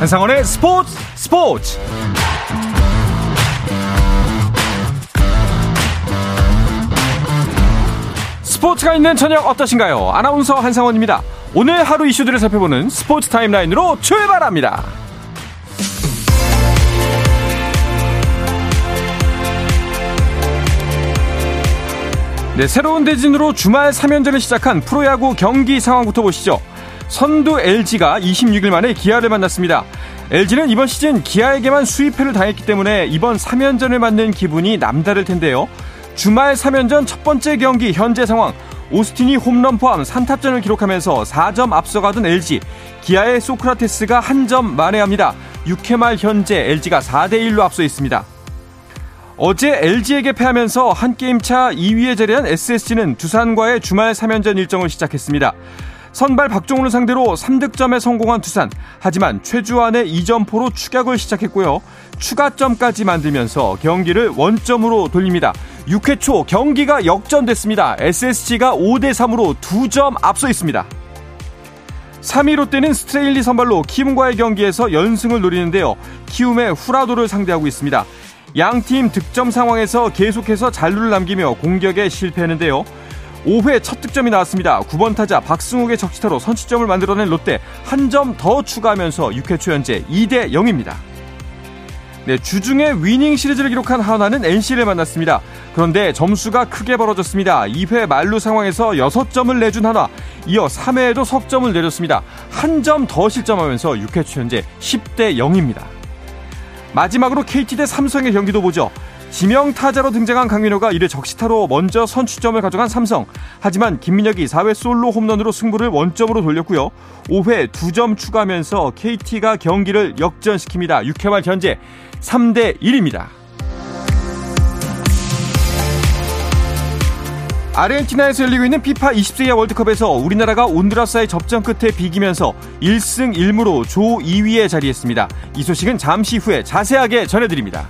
한상원의 스포츠 스포츠 스포츠가 있는 저녁 어떠신가요? 아나운서 한상원입니다. 오늘 하루 이슈들을 살펴보는 스포츠 타임라인으로 출발합니다. 네, 새로운 대진으로 주말 3연전을 시작한 프로야구 경기 상황부터 보시죠. 선두 LG가 26일 만에 기아를 만났습니다. LG는 이번 시즌 기아에게만 스윕패를 당했기 때문에 이번 3연전을 맞는 기분이 남다를 텐데요. 주말 3연전 첫 번째 경기 현재 상황 오스틴이 홈런 포함 3타점을 기록하면서 4점 앞서가던 LG 기아의 소크라테스가 한 점 만회합니다. 6회 말 현재 LG가 4대 1로 앞서 있습니다. 어제 LG에게 패하면서 한 게임 차 2위에 자리한 SSG는 두산과의 주말 3연전 일정을 시작했습니다. 선발 박종훈을 상대로 3득점에 성공한 두산. 하지만 최주환의 2점포로 추격을 시작했고요. 추가점까지 만들면서 경기를 원점으로 돌립니다. 6회 초 경기가 역전됐습니다. SSG가 5대 3으로 2점 앞서 있습니다. 3위 롯데는 스트레일리 선발로 키움과의 경기에서 연승을 노리는데요. 키움의 후라도를 상대하고 있습니다. 양팀 득점 상황에서 계속해서 잔루를 남기며 공격에 실패했는데요. 5회 첫 득점이 나왔습니다. 9번 타자 박승욱의 적시타로 선취점을 만들어낸 롯데 한 점 더 추가하면서 6회 초 현재 2대 0입니다. 네, 주중에 위닝 시리즈를 기록한 하나는 NC를 만났습니다. 그런데 점수가 크게 벌어졌습니다. 2회 만루 상황에서 6점을 내준 하나, 이어 3회에도 석점을 내줬습니다. 한 점 더 실점하면서 6회 초 현재 10대 0입니다. 마지막으로 KT 대 삼성의 경기도 보죠. 지명 타자로 등장한 강민호가 이를 적시타로 먼저 선취점을 가져간 삼성. 하지만 김민혁이 4회 솔로 홈런으로 승부를 원점으로 돌렸고요. 5회 2점 추가하면서 KT가 경기를 역전시킵니다. 6회 말 현재 3대 1입니다. 아르헨티나에서 열리고 있는 피파 20세기 월드컵에서 우리나라가 온드라스의 접전 끝에 비기면서 1승 1무로 조 2위에 자리했습니다. 이 소식은 잠시 후에 자세하게 전해드립니다.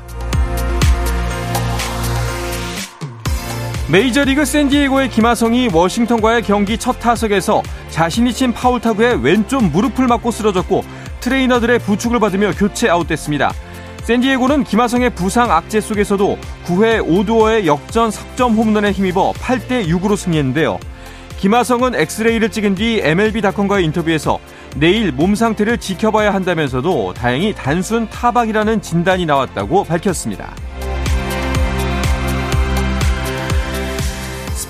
메이저리그 샌디에고의 김하성이 워싱턴과의 경기 첫 타석에서 자신이 친 파울 타구에 왼쪽 무릎을 맞고 쓰러졌고 트레이너들의 부축을 받으며 교체 아웃됐습니다. 샌디에고는 김하성의 부상 악재 속에서도 9회 5도어의 역전 석점 홈런에 힘입어 8대 6으로 승리했는데요. 김하성은 엑스레이를 찍은 뒤 MLB.com과의 인터뷰에서 내일 몸 상태를 지켜봐야 한다면서도 다행히 단순 타박이라는 진단이 나왔다고 밝혔습니다.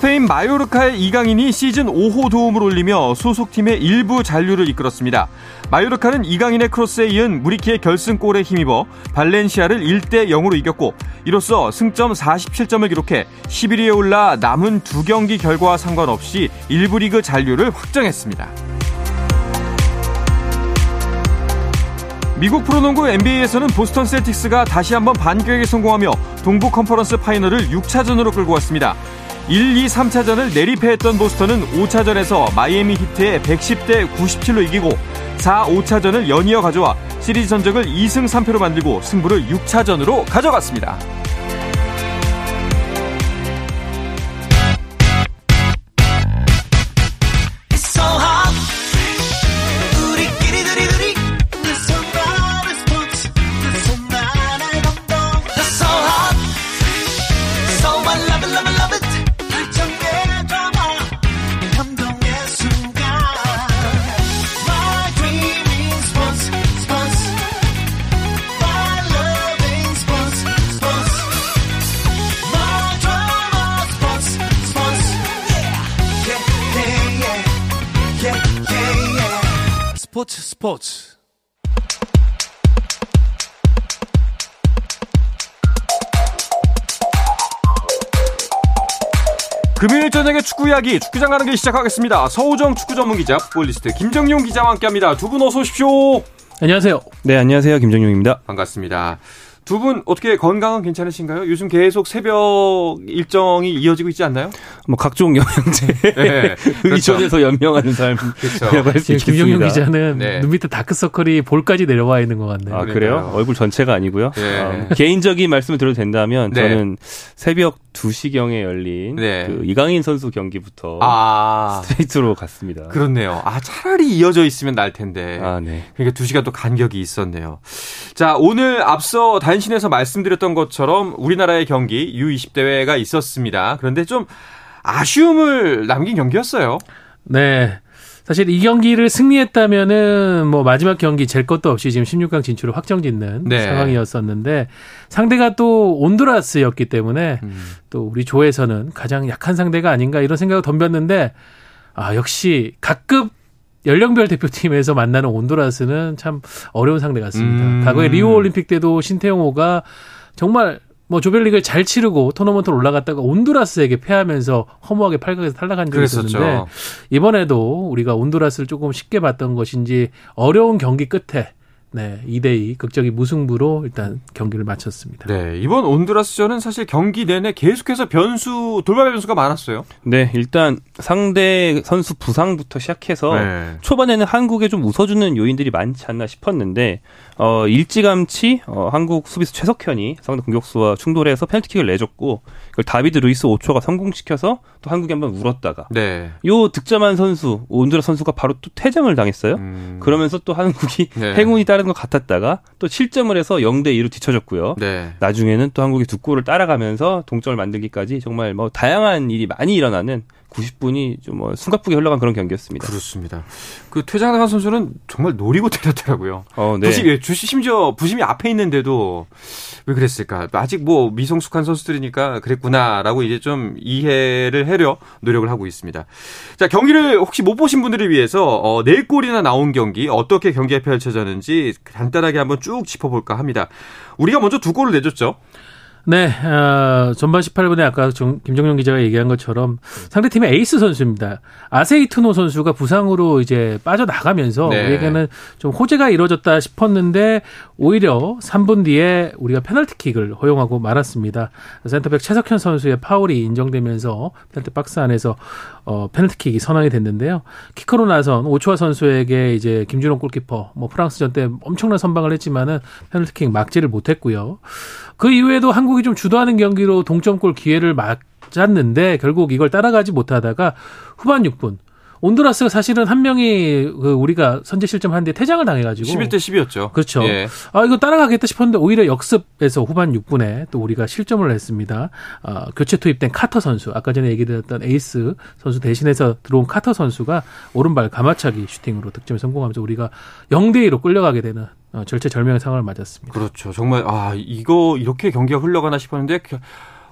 스페인 마요르카의 이강인이 시즌 5호 도움을 올리며 소속팀의 일부 잔류를 이끌었습니다. 마요르카는 이강인의 크로스에 이은 무리키의 결승골에 힘입어 발렌시아를 1대 0으로 이겼고 이로써 승점 47점을 기록해 11위에 올라 남은 두 경기 결과와 상관없이 일부 리그 잔류를 확정했습니다. 미국 프로농구 NBA에서는 보스턴 셀틱스가 다시 한번 반격에 성공하며 동부 conference final을 6차전으로 끌고 왔습니다. 1, 2, 3차전을 내리패했던 보스턴은 5차전에서 마이애미 히트에 110대 97로 이기고 4, 5차전을 연이어 가져와 시리즈 전적을 2승 3패로 만들고 승부를 6차전으로 가져갔습니다. 스포츠 스포츠 금요일 저녁에 축구 이야기 축구장 가는 길 시작하겠습니다. 서우정 축구 전문 기자 풋볼리스트 김정용 기자와 함께합니다. 두 분 어서 오십시오. 안녕하세요. 네, 안녕하세요. 김정용입니다. 반갑습니다. 두 분 어떻게 건강은 괜찮으신가요? 요즘 계속 새벽 일정이 이어지고 있지 않나요? 뭐 각종 영양제 네, 그렇죠. 의존해서 연명하는 삶이라고 그렇죠. 할수 있겠습니다. 김종용 기자는 네. 눈 밑에 다크서클이 볼까지 내려와 있는 것 같네요. 아. 그래요? 얼굴 전체가 아니고요. 네. 어, 개인적인 말씀을 드려도 된다면 네. 저는 새벽 2시경에 열린 네. 그 이강인 선수 경기부터 아, 스트레이트로 갔습니다. 그렇네요. 아, 차라리 이어져 있으면 날 텐데. 아, 네. 그러니까 두 시간 또 간격이 있었네요. 자, 오늘 앞서 단신에서 말씀드렸던 것처럼 우리나라의 경기 U20 대회가 있었습니다. 그런데 좀 아쉬움을 남긴 경기였어요. 네. 사실 이 경기를 승리했다면은 뭐 마지막 경기 질 것도 없이 지금 16강 진출을 확정짓는 네. 상황이었었는데 상대가 또 온두라스였기 때문에 음. 또 우리 조에서는 가장 약한 상대가 아닌가 이런 생각을 덤볐는데 아 역시 각급 연령별 대표팀에서 만나는 온두라스는 참 어려운 상대 같습니다. 음. 과거에 리오 올림픽 때도 신태용호가 정말 뭐 조별리그를 잘 치르고 토너먼트로 올라갔다가 온두라스에게 패하면서 허무하게 8강에서 탈락한 적이 있었는데 그랬었죠. 이번에도 우리가 온두라스를 조금 쉽게 봤던 것인지 어려운 경기 끝에 네, 2대2 극적인 무승부로 일단 경기를 마쳤습니다. 네, 이번 온두라스전은 사실 경기 내내 계속해서 변수, 돌발 변수가 많았어요. 네, 일단 상대 선수 부상부터 시작해서 네. 초반에는 한국에 좀 웃어주는 요인들이 많지 않나 싶었는데 어, 일찌감치 어, 한국 수비수 최석현이 상대 공격수와 충돌해서 페널티킥을 내줬고 그걸 다비드 루이스 오초가 성공시켜서 또 한국이 한번 울었다가 네. 요 득점한 선수 온두라 선수가 바로 또 퇴장을 당했어요. 음. 그러면서 또 한국이 네. 행운이 따른 것 같았다가 또 7점을 해서 0대 2로 뒤쳐졌고요. 네. 나중에는 또 한국이 두 골을 따라가면서 동점을 만들기까지 정말 뭐 다양한 일이 많이 일어나는 90분이 좀 뭐 숨가쁘게 흘러간 그런 경기였습니다. 그렇습니다. 그 퇴장당한 선수는 정말 노리고 때렸더라고요. 어, 네. 부심, 예, 주시, 심지어 부심이 앞에 있는데도 왜 그랬을까? 아직 뭐 미성숙한 선수들이니까 그랬구나라고 이제 좀 이해를 하려 노력을 하고 있습니다. 자, 경기를 혹시 못 보신 분들을 위해서 어, 4골이나 나온 경기 어떻게 경기가 펼쳐졌는지 간단하게 한번 쭉 짚어볼까 합니다. 우리가 먼저 두 골을 내줬죠. 네, 어, 전반 18분에 아까 정, 김정용 기자가 얘기한 것처럼 상대팀의 에이스 선수입니다. 아세이투노 선수가 부상으로 이제 빠져나가면서 네. 우리에게는 좀 호재가 이루어졌다 싶었는데 오히려 3분 뒤에 우리가 페널티킥을 허용하고 말았습니다. 센터백 최석현 선수의 파울이 인정되면서 페널티 박스 안에서 어, 페널티킥이 선언이 됐는데요. 키커로 나선 오초아 선수에게 이제 김준호 골키퍼 뭐 프랑스전 때 엄청난 선방을 했지만은 페널티킥 막지를 못했고요. 그 이후에도 한국이 좀 주도하는 경기로 동점골 기회를 맞았는데 결국 이걸 따라가지 못하다가 후반 6분 온두라스가 사실은 한 명이 그 우리가 선제 실점하는데 퇴장을 당해가지고 11대 10이었죠. 그렇죠. 예. 아 이거 따라가겠다 싶었는데 오히려 역습에서 후반 6분에 또 우리가 실점을 했습니다. 아, 교체 투입된 카터 선수 아까 전에 얘기드렸던 에이스 선수 대신해서 들어온 카터 선수가 오른발 가마차기 슈팅으로 득점에 성공하면서 우리가 0대 2로 끌려가게 되는 어, 절체절명의 상황을 맞았습니다. 그렇죠. 정말 아 이거 이렇게 경기가 흘러가나 싶었는데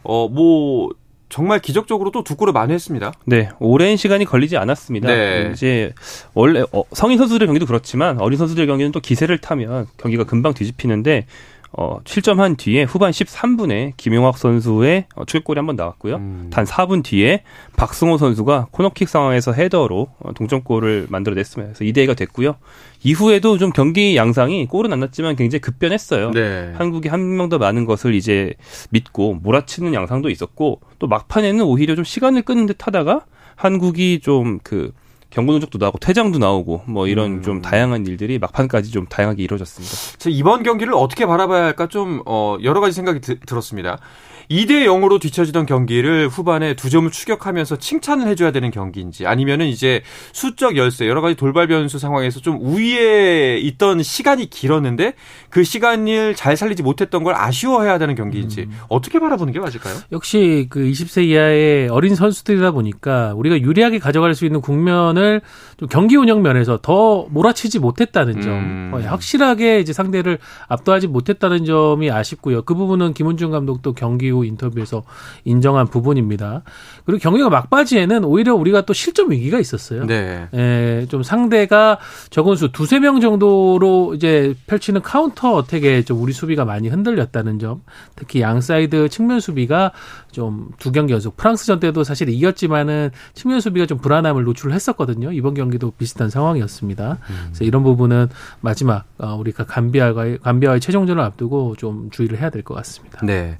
어뭐 정말 기적적으로 또 두 골을 만회했습니다. 네, 오랜 시간이 걸리지 않았습니다. 네. 이제 원래 어, 성인 선수들 경기도 그렇지만 어린 선수들 경기는 또 기세를 타면 경기가 금방 뒤집히는데 어, 7점한 뒤에 후반 13분에 김용학 선수의 어, 추격골이 한번 나왔고요. 음. 단 4분 뒤에 박승호 선수가 코너킥 상황에서 헤더로 어, 동점골을 만들어냈습니다. 그래서 2대 2가 됐고요. 이후에도 좀 경기 양상이 골은 안 났지만 굉장히 급변했어요. 네. 한국이 한 명 더 많은 것을 이제 믿고 몰아치는 양상도 있었고 또 막판에는 오히려 좀 시간을 끄는 듯 하다가 한국이 좀그 경고 누적도 나오고 퇴장도 나오고 뭐 이런 음. 좀 다양한 일들이 막판까지 좀 다양하게 이루어졌습니다. 자, 이번 경기를 어떻게 바라봐야 할까 좀 어, 여러 가지 생각이 드- 들었습니다. 2대 0으로 뒤처지던 경기를 후반에 두 점을 추격하면서 칭찬을 해줘야 되는 경기인지 아니면은 이제 수적 열세 여러 가지 돌발 변수 상황에서 좀 우위에 있던 시간이 길었는데 그 시간을 잘 살리지 못했던 걸 아쉬워해야 되는 경기인지 어떻게 바라보는 게 맞을까요? 역시 그 20세 이하의 어린 선수들이다 보니까 우리가 유리하게 가져갈 수 있는 국면을 좀 경기 운영 면에서 더 몰아치지 못했다는 점, 음. 어, 확실하게 이제 상대를 압도하지 못했다는 점이 아쉽고요. 그 부분은 김은중 감독도 경기 후 인터뷰에서 인정한 부분입니다. 그리고 경기가 막바지에는 오히려 우리가 또 실점 위기가 있었어요. 네. 예, 좀 상대가 적은 수 두세 명 정도로 이제 펼치는 counter attack에 좀 우리 수비가 많이 흔들렸다는 점. 특히 양 사이드 측면 수비가 좀 두 경기 연속 프랑스전 때도 사실 이겼지만은 측면 수비가 좀 불안함을 노출을 했었거든요. 이번 경기도 비슷한 상황이었습니다. 그래서 이런 부분은 마지막 어, 우리가 감비아와의 감비아와의 최종전을 앞두고 좀 주의를 해야 될 것 같습니다. 네.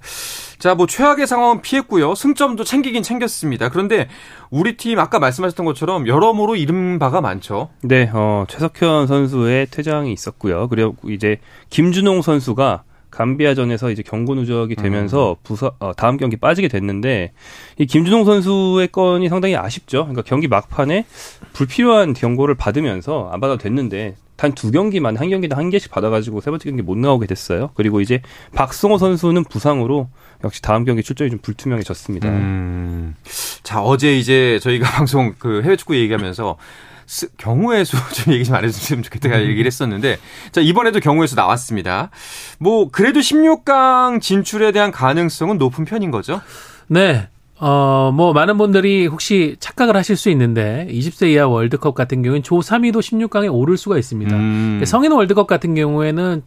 자, 뭐 최악의 상황은 피했고요. 승점도 챙기긴 챙겼습니다. 그런데 우리 팀 아까 말씀하셨던 것처럼 여러모로 이름 바가 많죠. 네, 어, 최석현 선수의 퇴장이 있었고요. 그리고 이제 김준홍 선수가 감비아전에서 이제 경고 누적이 되면서 부서 어, 다음 경기 빠지게 됐는데 이 김준홍 선수의 건이 상당히 아쉽죠. 그러니까 경기 막판에 불필요한 경고를 받으면서 안 받아도 됐는데 단 두 경기만 한 경기당 한 개씩 받아가지고 세 번째 경기 못 나오게 됐어요. 그리고 이제 박성호 선수는 부상으로 역시 다음 경기 출전이 좀 불투명해졌습니다. 음. 자, 어제 이제 저희가 방송 그 해외 축구 얘기하면서 스, 경우의 수 좀 얘기 좀 안 해주시면 좋겠다 얘기를 했었는데 자 이번에도 경우의 수 나왔습니다. 뭐 그래도 16강 진출에 대한 가능성은 높은 편인 거죠? 네. 어, 뭐, 많은 분들이 혹시 착각을 하실 수 있는데, 20세 이하 월드컵 같은 경우는 조 3위도 16강에 오를 수가 있습니다. 음. 성인 월드컵 같은 경우에는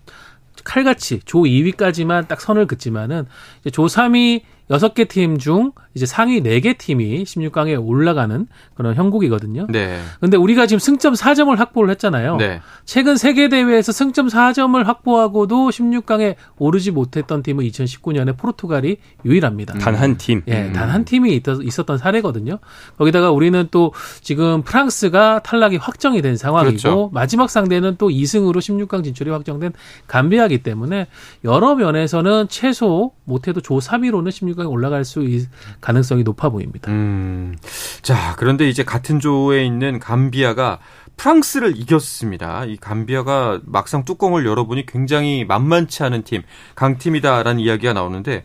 칼같이 조 2위까지만 딱 선을 긋지만은, 조 3위 6개 팀 중 이제 상위 4개 팀이 16강에 올라가는 그런 형국이거든요. 네. 근데 우리가 지금 승점 4점을 확보를 했잖아요. 네. 최근 세계 대회에서 승점 4점을 확보하고도 16강에 오르지 못했던 팀은 2019년에 포르투갈이 유일합니다. 단 한 팀. 예, 단한 팀이 있, 었던 사례거든요. 거기다가 우리는 또 지금 프랑스가 탈락이 확정이 된 상황이고 그렇죠. 마지막 상대는 또 2승으로 16강 진출이 확정된 감비아기 때문에 여러 면에서는 최소 못해도 조 3위로는 16 강에 올라갈 수 있, 가능성이 높아 보입니다. 음. 자, 그런데 이제 같은 조에 있는 감비아가 프랑스를 이겼습니다. 이 감비아가 막상 뚜껑을 열어보니 굉장히 만만치 않은 팀, 강팀이다라는 이야기가 나오는데,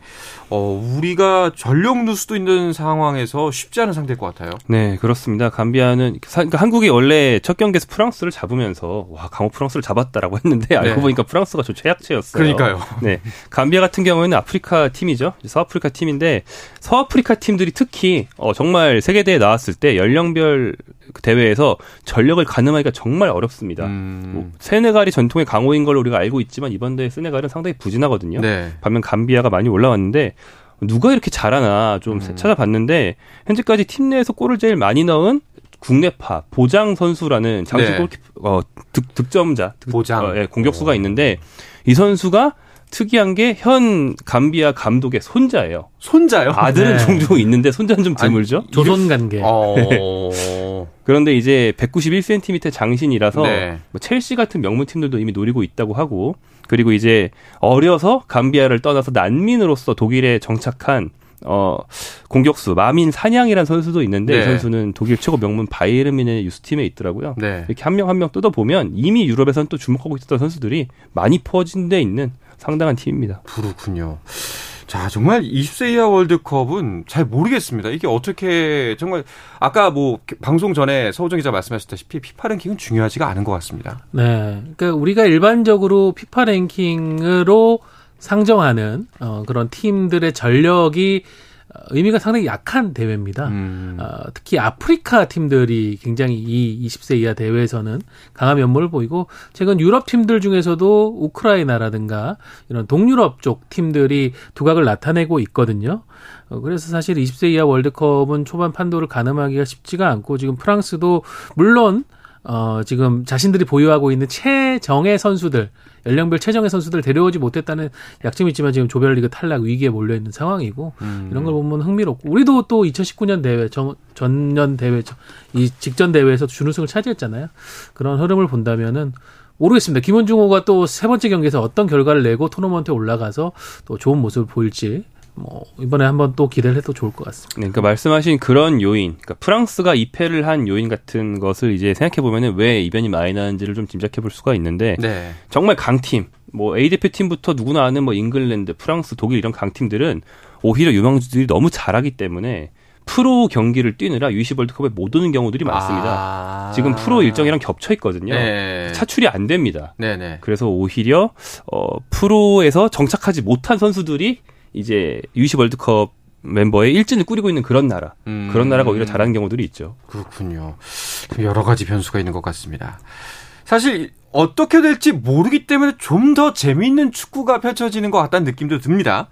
어, 우리가 전력 누수도 있는 상황에서 쉽지 않은 상대일 것 같아요. 네, 그렇습니다. 감비아는 사- 그러니까 한국이 원래 첫 경기에서 프랑스를 잡으면서 와 강호 프랑스를 잡았다라고 했는데 알고 네. 보니까 프랑스가 좀 최약체였어요. 그러니까요. 네, 감비아 같은 경우에는 아프리카 팀이죠. 서아프리카 팀인데 서아프리카 팀들이 특히 어, 정말 세계 대회 나왔을 때 연령별 그 대회에서 전력을 가늠하기가 정말 어렵습니다. 음. 뭐 세네갈이 전통의 강호인 걸로 우리가 알고 있지만 이번 대회 세네갈은 상당히 부진하거든요. 네. 반면 감비아가 많이 올라왔는데 누가 이렇게 잘하나 좀 음. 찾아봤는데 현재까지 팀 내에서 골을 제일 많이 넣은 국내파 보장 선수라는 장수 네. 골키퍼 어, 득, 득점자 득- 보장. 어, 예, 공격수가 있는데 이 선수가 특이한 게 현 감비아 감독의 손자예요. 손자요? 아들은 네. 종종 있는데 손자는 좀 드물죠. 조선 관계. 어. 그런데 이제 191cm 장신이라서 네. 뭐 첼시 같은 명문 팀들도 이미 노리고 있다고 하고 그리고 이제 어려서 감비아를 떠나서 난민으로서 독일에 정착한 어 공격수 마민 사냥이라는 선수도 있는데 네. 이 선수는 독일 최고 명문 바이에른민의 유스팀에 있더라고요. 네. 이렇게 한 명 한 명 뜯어 보면 이미 유럽에서는 또 주목하고 있었던 선수들이 많이 퍼진 데 있는 상당한 팀입니다. 그렇군요. 자, 정말 20세 이하 월드컵은 잘 모르겠습니다. 이게 어떻게 정말 아까 뭐 방송 전에 서우정 기자 말씀하셨다시피 피파 랭킹은 중요하지가 않은 것 같습니다. 네. 그러니까 우리가 일반적으로 피파 랭킹으로 상정하는 어, 그런 팀들의 전력이 어, 의미가 상당히 약한 대회입니다. 음. 어, 특히 아프리카 팀들이 굉장히 이 20세 이하 대회에서는 강한 면모를 보이고 최근 유럽 팀들 중에서도 우크라이나라든가 이런 동유럽 쪽 팀들이 두각을 나타내고 있거든요. 어, 그래서 사실 20세 이하 월드컵은 초반 판도를 가늠하기가 쉽지가 않고 지금 프랑스도 물론 어, 지금 자신들이 보유하고 있는 최정예 선수들, 연령별 최정예 선수들 데려오지 못했다는 약점이 있지만 지금 조별리그 탈락 위기에 몰려 있는 상황이고 음. 이런 걸 보면 흥미롭고 우리도 또 2019년 대회 전, 전년 대회 저- 이 직전 대회에서 준우승을 차지했잖아요. 그런 흐름을 본다면은 모르겠습니다. 김원중호가 또 세 번째 경기에서 어떤 결과를 내고 토너먼트에 올라가서 또 좋은 모습을 보일지 뭐 이번에 한번 또 기대를 해도 좋을 것 같습니다. 네, 그러니까 말씀하신 그런 요인, 그러니까 프랑스가 2패를 한 요인 같은 것을 이제 생각해 보면은 왜 이변이 많이 나는지를 좀 짐작해 볼 수가 있는데 네. 정말 강팀, 뭐 A 대표 팀부터 누구나 아는 뭐 잉글랜드, 프랑스, 독일 이런 강팀들은 오히려 유망주들이 너무 잘하기 때문에 프로 경기를 뛰느라 유시 월드컵에 못 오는 경우들이 많습니다. 아. 지금 프로 일정이랑 겹쳐 있거든요. 네. 차출이 안 됩니다. 네네. 그래서 오히려 어 프로에서 정착하지 못한 선수들이 이제 유시 월드컵 멤버의 일진을 꾸리고 있는 그런 나라. 음. 그런 나라가 오히려 잘하는 경우들이 있죠. 그렇군요. 여러 가지 변수가 있는 것 같습니다. 사실 어떻게 될지 모르기 때문에 좀 더 재미있는 축구가 펼쳐지는 것 같다는 느낌도 듭니다.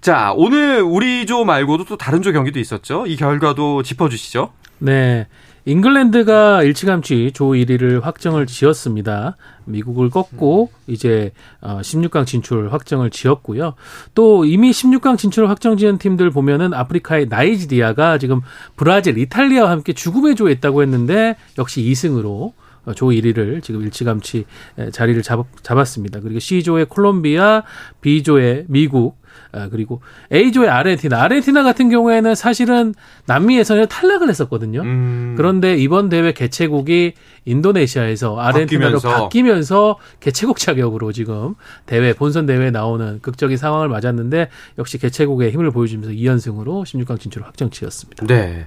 자, 오늘 우리 조 말고도 또 다른 조 경기도 있었죠. 이 결과도 짚어주시죠. 네. 잉글랜드가 일찌감치 조 1위를 확정을 지었습니다. 미국을 꺾고 이제 어 16강 진출 확정을 지었고요. 또 이미 16강 진출 확정 지은 팀들 보면은 아프리카의 나이지리아가 지금 브라질, 이탈리아와 함께 죽음의 조에 있다고 했는데 역시 2승으로 어, 조 1위를 지금 일찌감치 자리를 잡, 잡았습니다. 그리고 C조의 콜롬비아, B조의 미국, 아, 그리고 A조의 아르헨티나. 아르헨티나 같은 경우에는 사실은 남미 예선에 탈락을 했었거든요. 음. 그런데 이번 대회 개최국이 인도네시아에서 아르헨티나로 바뀌면서. 바뀌면서 개최국 자격으로 지금 대회 본선 대회에 나오는 극적인 상황을 맞았는데 역시 개최국의 힘을 보여주면서 2연승으로 16강 진출을 확정지었습니다. 네.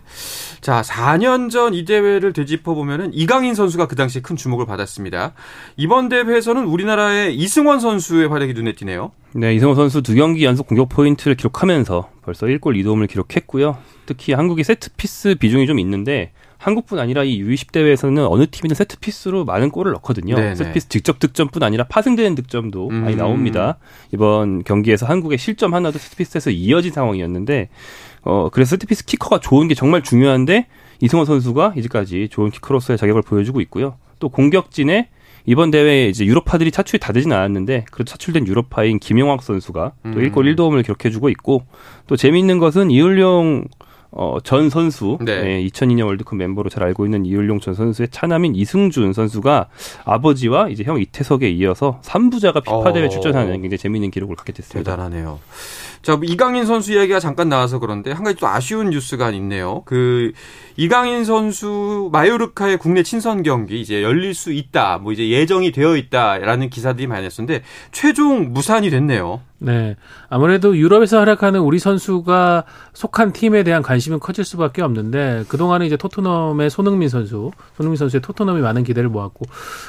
자, 4년 전 이 대회를 되짚어 보면은 이강인 선수가 그 당시에 큰 주목을 받았습니다. 이번 대회에서는 우리나라의 이승원 선수의 활약이 눈에 띄네요. 네, 이승원 선수 두 경기 연속 공격 포인트를 기록하면서 벌써 1골 2도움을 기록했고요. 특히 한국이 세트 피스 비중이 좀 있는데 한국뿐 아니라 이 U20 대회에서는 어느 팀이든 세트 피스로 많은 골을 넣거든요. 네네. 세트 피스 직접 득점뿐 아니라 파생되는 득점도 음. 많이 나옵니다. 이번 경기에서 한국의 실점 하나도 세트 피스에서 이어진 상황이었는데 어 그래서 세트 피스 키커가 좋은 게 정말 중요한데 이승원 선수가 이제까지 좋은 키커로서의 자격을 보여주고 있고요. 또 공격진에 이번 대회에 이제 유로파들이 차출이 다 되진 않았는데 그래도 차출된 유로파인 김영학 선수가 또 음. 1골 1도움을 기록해주고 있고 또 재미있는 것은 이을용 어, 전 선수, 네. 네, 2002년 월드컵 멤버로 잘 알고 있는 이을용 전 선수의 차남인 이승준 선수가 아버지와 이제 형 이태석에 이어서 3부자가 피파 대회 어. 출전하는 굉장히 재미있는 기록을 갖게 됐습니다. 대단하네요. 자, 뭐 이강인 선수 이야기가 잠깐 나와서 그런데 한 가지 또 아쉬운 뉴스가 있네요. 그 이강인 선수 마요르카의 국내 친선 경기 이제 열릴 수 있다. 뭐 이제 예정이 되어 있다라는 기사들이 많이 났었는데 최종 무산이 됐네요. 네. 아무래도 유럽에서 활약하는 우리 선수가 속한 팀에 대한 관심은 커질 수밖에 없는데 그동안은 이제 토트넘의 손흥민 선수, 손흥민 선수의 토트넘이 많은 기대를 모았고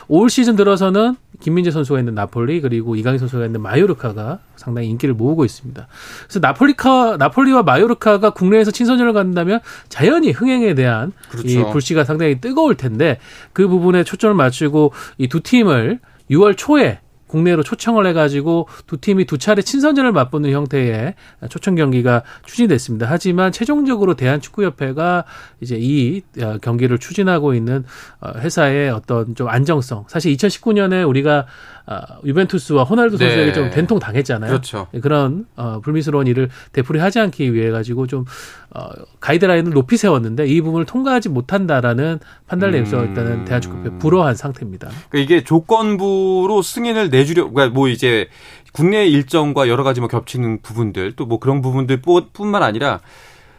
올 시즌 들어서는 김민재 선수가 있는 나폴리 그리고 이강인 선수가 있는 마요르카가 상당히 인기를 모으고 있습니다. 그래서 나폴리카 나폴리와 마요르카가 국내에서 친선전을 갖는다면 자연히 흥행에 대한 그렇죠. 이 불씨가 상당히 뜨거울 텐데 그 부분에 초점을 맞추고 이 두 팀을 6월 초에 국내로 초청을 해가지고 두 팀이 두 차례 친선전을 맞붙는 형태의 초청 경기가 추진됐습니다. 하지만 최종적으로 대한축구협회가 이제 이 어, 경기를 추진하고 있는 어, 회사의 어떤 좀 안정성. 사실 2019년에 우리가 어, 유벤투스와 호날두 선수에게 네. 좀 된통 당했잖아요. 그렇죠. 그런 어, 불미스러운 일을 되풀이하지 않기 위해 가지고 좀 어, 가이드라인을 높이 세웠는데 이 부분을 통과하지 못한다라는 판단을 내서 음. 일단은 대한축구협회 불허한 상태입니다. 그러니까 이게 조건부로 승인을 내주려, 그러니까 뭐 이제 국내 일정과 여러 가지 뭐 겹치는 부분들 또 뭐 그런 부분들 뿐만 아니라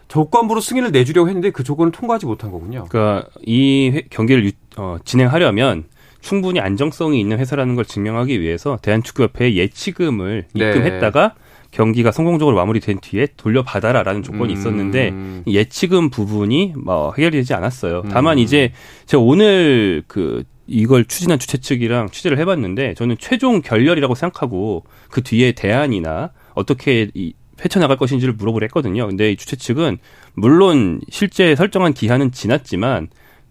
조건부로 승인을 내주려고 했는데 그 조건을 통과하지 못한 거군요. 그러니까 이 경기를 유, 어, 진행하려면 충분히 안정성이 있는 회사라는 걸 증명하기 위해서 대한축구협회에 예치금을 네. 입금했다가 경기가 성공적으로 마무리된 뒤에 돌려받아라라는 조건이 음. 있었는데 예치금 부분이 뭐 해결되지 않았어요. 다만 음. 이제 제가 오늘 그 이걸 추진한 주최 측이랑 취재를 해봤는데 저는 최종 결렬이라고 생각하고 그 뒤에 대안이나 어떻게 이 헤쳐나갈 것인지를 물어보려 했거든요. 근데 이 주최 측은 물론 실제 설정한 기한은 지났지만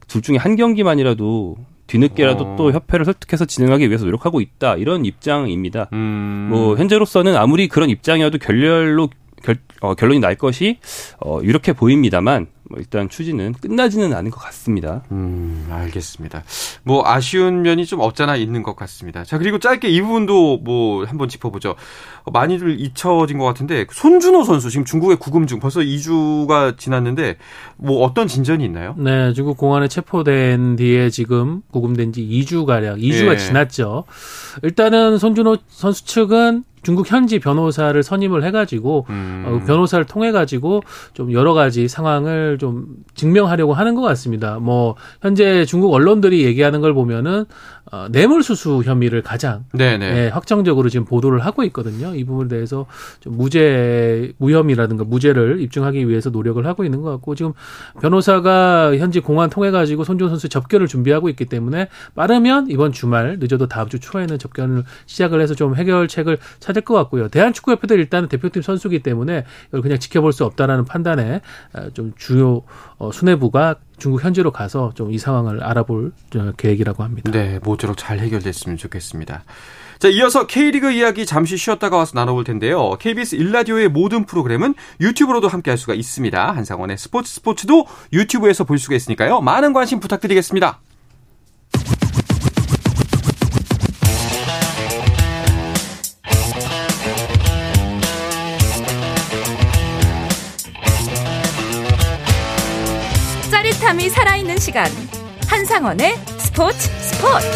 둘 중에 한 경기만이라도 뒤늦게라도 어. 또 협회를 설득해서 진행하기 위해서 노력하고 있다 이런 입장입니다. 음. 뭐 현재로서는 아무리 그런 입장이어도 결렬로 결, 어, 결론이 날 것이 어, 이렇게 보입니다만 뭐 일단 추진은 끝나지는 않은 것 같습니다. 음, 알겠습니다. 뭐 아쉬운 면이 좀 없잖아 있는 것 같습니다. 자 그리고 짧게 이 부분도 뭐 한번 짚어보죠. 어, 많이들 잊혀진 것 같은데 손준호 선수 지금 중국에 구금 중 벌써 2주가 지났는데 뭐 어떤 진전이 있나요? 네, 중국 공안에 체포된 뒤에 지금 구금된 지 2주 가량 2주가 예. 지났죠. 일단은 손준호 선수 측은 중국 현지 변호사를 선임을 해가지고 음. 어, 변호사를 통해 가지고 좀 여러 가지 상황을 좀 증명하려고 하는 것 같습니다. 뭐 현재 중국 언론들이 얘기하는 걸 보면은 어, 뇌물수수 혐의를 가장 네, 확정적으로 지금 보도를 하고 있거든요. 이 부분에 대해서 좀 무죄 무혐의라든가 무죄를 입증하기 위해서 노력을 하고 있는 것 같고 지금 변호사가 현지 공안 통해 가지고 손준 선수 접견을 준비하고 있기 때문에 빠르면 이번 주말 늦어도 다음 주 초에는 접견을 시작을 해서 좀 해결책을 찾을 것 같고요. 대한축구협회도 일단 대표팀 선수기 때문에 이걸 그냥 지켜볼 수 없다라는 판단에 어, 좀 주요 어, 수뇌부가 중국 현지로 가서 좀 이 상황을 알아볼 계획이라고 합니다. 네, 모쪼록 잘 해결됐으면 좋겠습니다. 자, 이어서 K리그 이야기 잠시 쉬었다가 와서 나눠볼 텐데요. KBS 일라디오의 모든 프로그램은 유튜브로도 함께 할 수가 있습니다. 한상원의 스포츠 스포츠도 유튜브에서 볼 수가 있으니까요. 많은 관심 부탁드리겠습니다. 짜릿함이 살아있는 시간 한상원의 스포츠 스포츠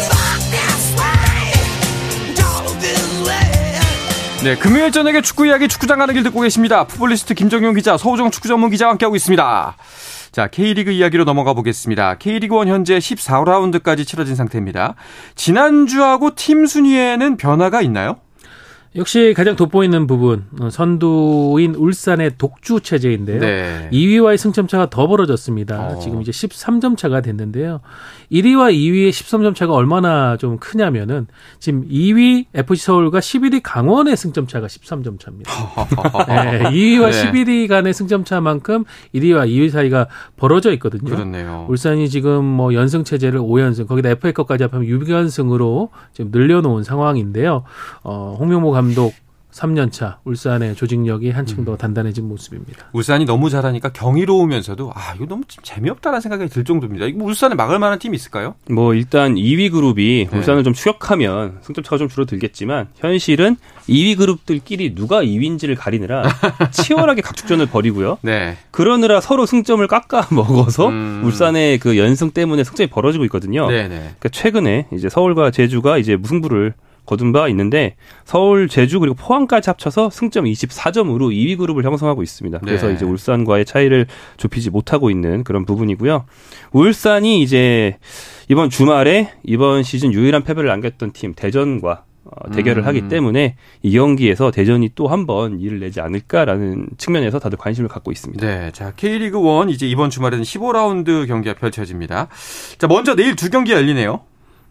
네, 금요일 저녁에 축구 이야기 축구장 가는 길 듣고 계십니다. 풋볼리스트 김정용 기자, 서우정 축구 전문 기자와 함께하고 있습니다. 자, K리그 이야기로 넘어가 보겠습니다. K리그 1 현재 14라운드까지 치러진 상태입니다. 지난주하고 팀 순위에는 변화가 있나요? 역시 가장 돋보이는 부분 어, 선두인 울산의 독주 체제인데요. 네. 2위와의 승점 차가 더 벌어졌습니다. 어. 지금 이제 13점 차가 됐는데요. 1위와 2위의 13점 차가 얼마나 좀 크냐면은 지금 2위 FC 서울과 11위 강원의 승점 차가 13점 차입니다. 네, 2위와 네. 11위 간의 승점 차만큼 1위와 2위 사이가 벌어져 있거든요. 그렇네요. 울산이 지금 뭐 연승 체제를 5연승 거기다 FA컵까지 합하면 6연승으로 지금 늘려놓은 상황인데요. 어, 홍명보 감독 3년차 울산의 조직력이 한층 음. 더 단단해진 모습입니다. 울산이 너무 잘하니까 경이로우면서도 아 이거 너무 좀 재미없다라는 생각이 들 정도입니다. 이거 뭐 울산에 막을 만한 팀이 있을까요? 뭐 일단 2위 그룹이 네. 울산을 좀 추격하면 승점 차가 좀 줄어들겠지만 현실은 2위 그룹들끼리 누가 2위인지를 가리느라 치열하게 각축전을 벌이고요. 네. 그러느라 서로 승점을 깎아 먹어서 음. 울산의 그 연승 때문에 승점이 벌어지고 있거든요. 네네. 그러니까 최근에 이제 서울과 제주가 이제 무승부를 거둔 바 있는데 서울, 제주 그리고 포항까지 합쳐서 승점 24점으로 2위 그룹을 형성하고 있습니다. 그래서 네. 이제 울산과의 차이를 좁히지 못하고 있는 그런 부분이고요. 울산이 이제 이번 주말에 이번 시즌 유일한 패배를 안겼던 팀 대전과 어, 대결을 음. 하기 때문에 이 경기에서 대전이 또 한 번 일을 내지 않을까라는 측면에서 다들 관심을 갖고 있습니다. 네. 자, K리그 1 이제 이번 주말에는 15라운드 경기가 펼쳐집니다. 자, 먼저 내일 두 경기 열리네요.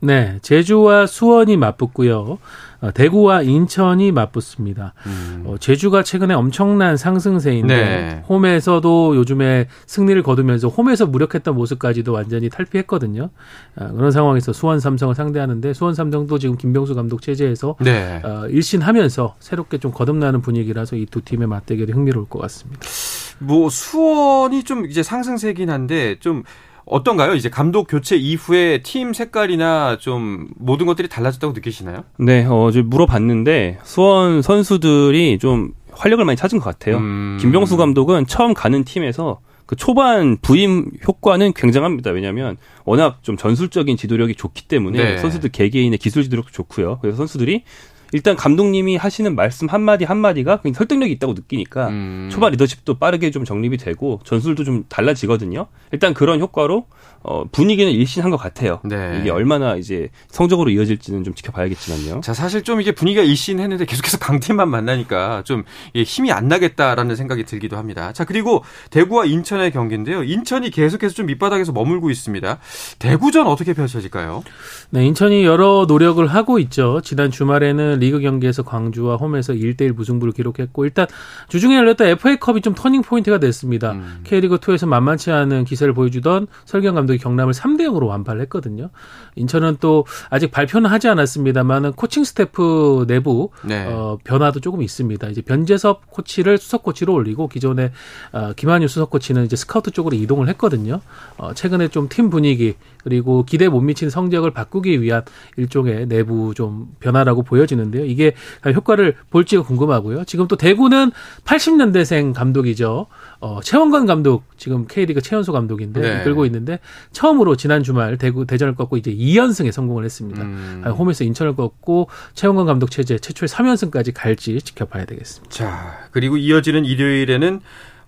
네, 제주와 수원이 맞붙고요. 어, 대구와 인천이 맞붙습니다. 음. 어, 제주가 최근에 엄청난 상승세인데 네. 홈에서도 요즘에 승리를 거두면서 홈에서 무력했던 모습까지도 완전히 탈피했거든요. 아, 그런 상황에서 수원 삼성을 상대하는데 수원 삼성도 지금 김병수 감독 체제에서 네. 어, 일신하면서 새롭게 좀 거듭나는 분위기라서 이 두 팀의 맞대결이 흥미로울 것 같습니다. 뭐 수원이 좀 이제 상승세긴 한데 좀 어떤가요? 이제 감독 교체 이후에 팀 색깔이나 좀 모든 것들이 달라졌다고 느끼시나요? 네, 어, 저 물어봤는데 수원 선수들이 좀 활력을 많이 찾은 것 같아요. 음. 김병수 감독은 처음 가는 팀에서 그 초반 부임 효과는 굉장합니다. 왜냐하면 워낙 좀 전술적인 지도력이 좋기 때문에 네. 선수들 개개인의 기술 지도력도 좋고요. 그래서 선수들이 일단 감독님이 하시는 말씀 한마디 한마디가 설득력이 있다고 느끼니까 음. 초반 리더십도 빠르게 좀 정립이 되고 전술도 좀 달라지거든요. 일단 그런 효과로 어, 분위기는 일신한 것 같아요. 네. 이게 얼마나 이제 성적으로 이어질지는 좀 지켜봐야겠지만요. 자, 사실 좀 이게 분위기가 일신했는데 계속해서 강팀만 만나니까 좀 이게 힘이 안 나겠다라는 생각이 들기도 합니다. 자, 그리고 대구와 인천의 경기인데요. 인천이 계속해서 좀 밑바닥에서 머물고 있습니다. 대구전 어떻게 펼쳐질까요? 네, 인천이 여러 노력을 하고 있죠. 지난 주말에는 리그 경기에서 광주와 홈에서 1대1 무승부를 기록했고 일단 주중에 열렸던 FA컵이 좀 터닝 포인트가 됐습니다. 음. K리그2에서 만만치 않은 기세를 보여주던 설기현 감독 이 경남을 3대 0으로 완파를 했거든요. 인천은 또 아직 발표는 하지 않았습니다만은 코칭 스태프 내부 네. 어, 변화도 조금 있습니다. 이제 변재섭 코치를 수석 코치로 올리고 기존에 어, 김한유 수석 코치는 이제 스카우트 쪽으로 이동을 했거든요. 어, 최근에 좀 팀 분위기 그리고 기대 못 미치는 성적을 바꾸기 위한 일종의 내부 좀 변화라고 보여지는데요. 이게 효과를 볼지가 궁금하고요. 지금 또 대구는 80년대생 감독이죠. 어, 최원건 감독 지금 K리그 최연소 감독인데 네. 이끌고 있는데 처음으로 지난 주말 대구 대전을 꺾고 이제 2연승에 성공을 했습니다. 음. 과연 홈에서 인천을 꺾고 최원건 감독 체제 최초의 3연승까지 갈지 지켜봐야 되겠습니다. 자, 그리고 이어지는 일요일에는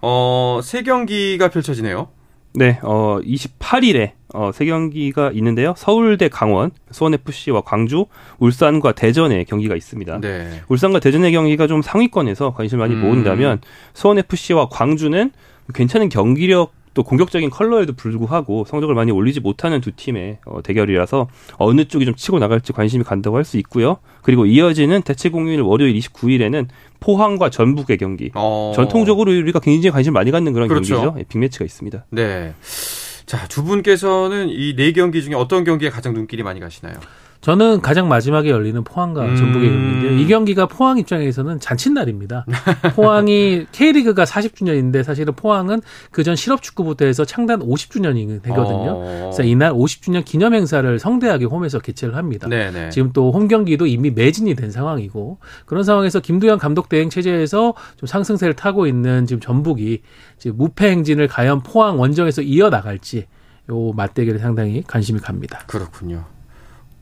어, 세 경기가 펼쳐지네요. 네, 어, 28일에 어, 세 경기가 있는데요. 서울대 강원, 수원FC와 광주, 울산과 대전의 경기가 있습니다. 네. 울산과 대전의 경기가 좀 상위권에서 관심을 많이 음. 모은다면 수원FC와 광주는 괜찮은 경기력 또 공격적인 컬러에도 불구하고 성적을 많이 올리지 못하는 두 팀의 어, 대결이라서 어느 쪽이 좀 치고 나갈지 관심이 간다고 할 수 있고요. 그리고 이어지는 대체 공휴일 월요일 29일에는 포항과 전북의 경기. 어. 전통적으로 우리가 굉장히 관심 많이 갖는 그런 그렇죠. 경기죠. 예, 빅매치가 있습니다. 네. 자, 두 분께서는 이 네 경기 중에 어떤 경기에 가장 눈길이 많이 가시나요? 저는 가장 마지막에 열리는 포항과 음. 전북의 경기인데요. 이 경기가 포항 입장에서는 잔칫날입니다. 포항이 K리그가 40주년인데 사실은 포항은 그전 실업축구부터 해서 창단 50주년이 되거든요. 어. 그래서 이날 50주년 기념 행사를 성대하게 홈에서 개최를 합니다. 네네. 지금 또 홈 경기도 이미 매진이 된 상황이고 그런 상황에서 김두현 감독 대행 체제에서 좀 상승세를 타고 있는 지금 전북이 지금 무패 행진을 과연 포항 원정에서 이어 나갈지 요 맞대결에 상당히 관심이 갑니다. 그렇군요.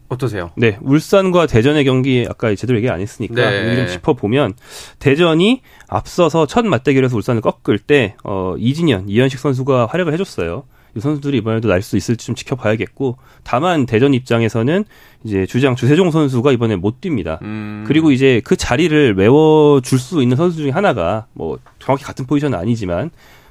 어떠세요? 네, 울산과 대전의 경기 아까 제대로 얘기 안 했으니까 네. 좀 짚어보면 대전이 앞서서 첫 맞대결에서 울산을 꺾을 때 어, 이진현, 이현식 선수가 활약을 해줬어요. 이 선수들이 이번에도 날 수 있을지 좀 지켜봐야겠고 다만 대전 입장에서는 이제 주장 주세종 선수가 이번에 못 뜁니다. 음. 그리고 이제 그 자리를 메워줄 수 있는 선수 중에 하나가 뭐 정확히 같은 포지션은 아니지만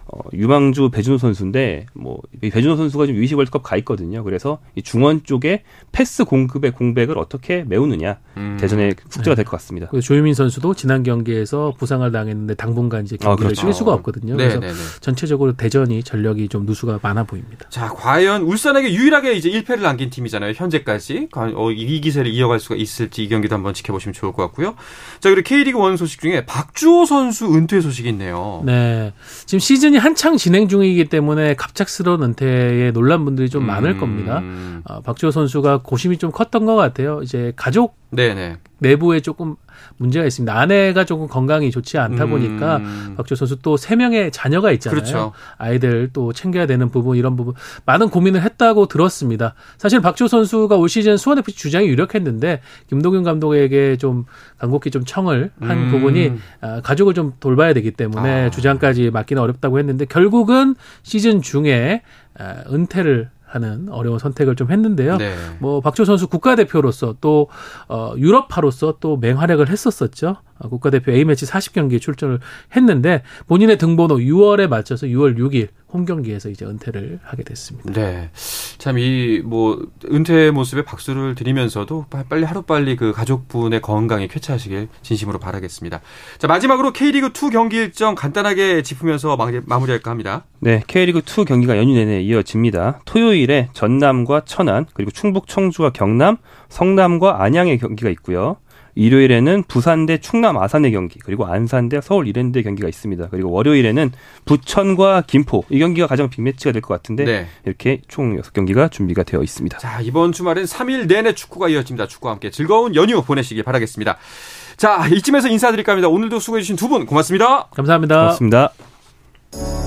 어, 유망주 배준호 선수인데 뭐이 배준호 선수가 지금 유이시 월드컵 가 있거든요. 그래서 이 중원 쪽에 패스 공급의 공백을 어떻게 메우느냐 음. 대전의 숙제가 될 것 같습니다. 그 조유민 선수도 지난 경기에서 부상을 당했는데 당분간 이제 경기를 아, 그렇죠. 뛸 수가 없거든요. 그래서 네네네. 전체적으로 대전이 전력이 좀 누수가 많아 보입니다. 자, 과연 울산에게 유일하게 이제 1패를 남긴 팀이잖아요. 현재까지. 어, 이 기세를 이어갈 수가 있을지 이 경기도 한번 지켜보시면 좋을 것 같고요. 자, 그리고 K리그 원 소식 중에 박주호 선수 은퇴 소식이 있네요. 네. 지금 시즌이 한창 진행 중이기 때문에 갑작스러운 은퇴에 놀란 분들이 좀 많을 음. 겁니다. 어, 박주호 선수가 고심이 좀 컸던 것 같아요. 이제 가족 네네. 내부에 조금 문제가 있습니다. 아내가 조금 건강이 좋지 않다 보니까 음. 박주호 선수 또 세 명의 자녀가 있잖아요. 그렇죠. 아이들 또 챙겨야 되는 부분 이런 부분 많은 고민을 했다고 들었습니다. 사실 박주호 선수가 올 시즌 수원 FC 주장이 유력했는데 김동균 감독에게 좀 간곡히 좀 청을 한 음. 부분이 아, 가족을 좀 돌봐야 되기 때문에 아. 주장까지 맡기는 어렵다고 했는데 결국은 시즌 중에 아, 은퇴를 하는 어려운 선택을 좀 했는데요. 네. 뭐 박주호 선수 국가대표로서 또 어, 유럽파로서 또 맹활약을 했었었죠. 어, 국가대표 A매치 40경기에 출전을 했는데 본인의 등번호 6월에 맞춰서 6월 6일 홈 경기에서 이제 은퇴를 하게 됐습니다. 네. 참 이 뭐 은퇴 모습에 박수를 드리면서도 빨리 하루 빨리 그 가족분의 건강에 쾌차하시길 진심으로 바라겠습니다. 자, 마지막으로 K리그 2 경기 일정 간단하게 짚으면서 마- 마무리할까 합니다. 네, K리그 2 경기가 연휴 내내 이어집니다. 토요일에 전남과 천안, 그리고 충북 청주와 경남, 성남과 안양의 경기가 있고요. 일요일에는 부산 대 충남 아산의 경기, 그리고 안산 대 서울 이랜드의 경기가 있습니다. 그리고 월요일에는 부천과 김포 이 경기가 가장 빅매치가 될 것 같은데 네. 이렇게 총 6경기가 준비가 되어 있습니다. 자, 이번 주말엔 3일 내내 축구가 이어집니다. 축구와 함께 즐거운 연휴 보내시길 바라겠습니다. 자, 이쯤에서 인사드릴까 합니다. 오늘도 수고해 주신 두 분 고맙습니다. 감사합니다. 고맙습니다.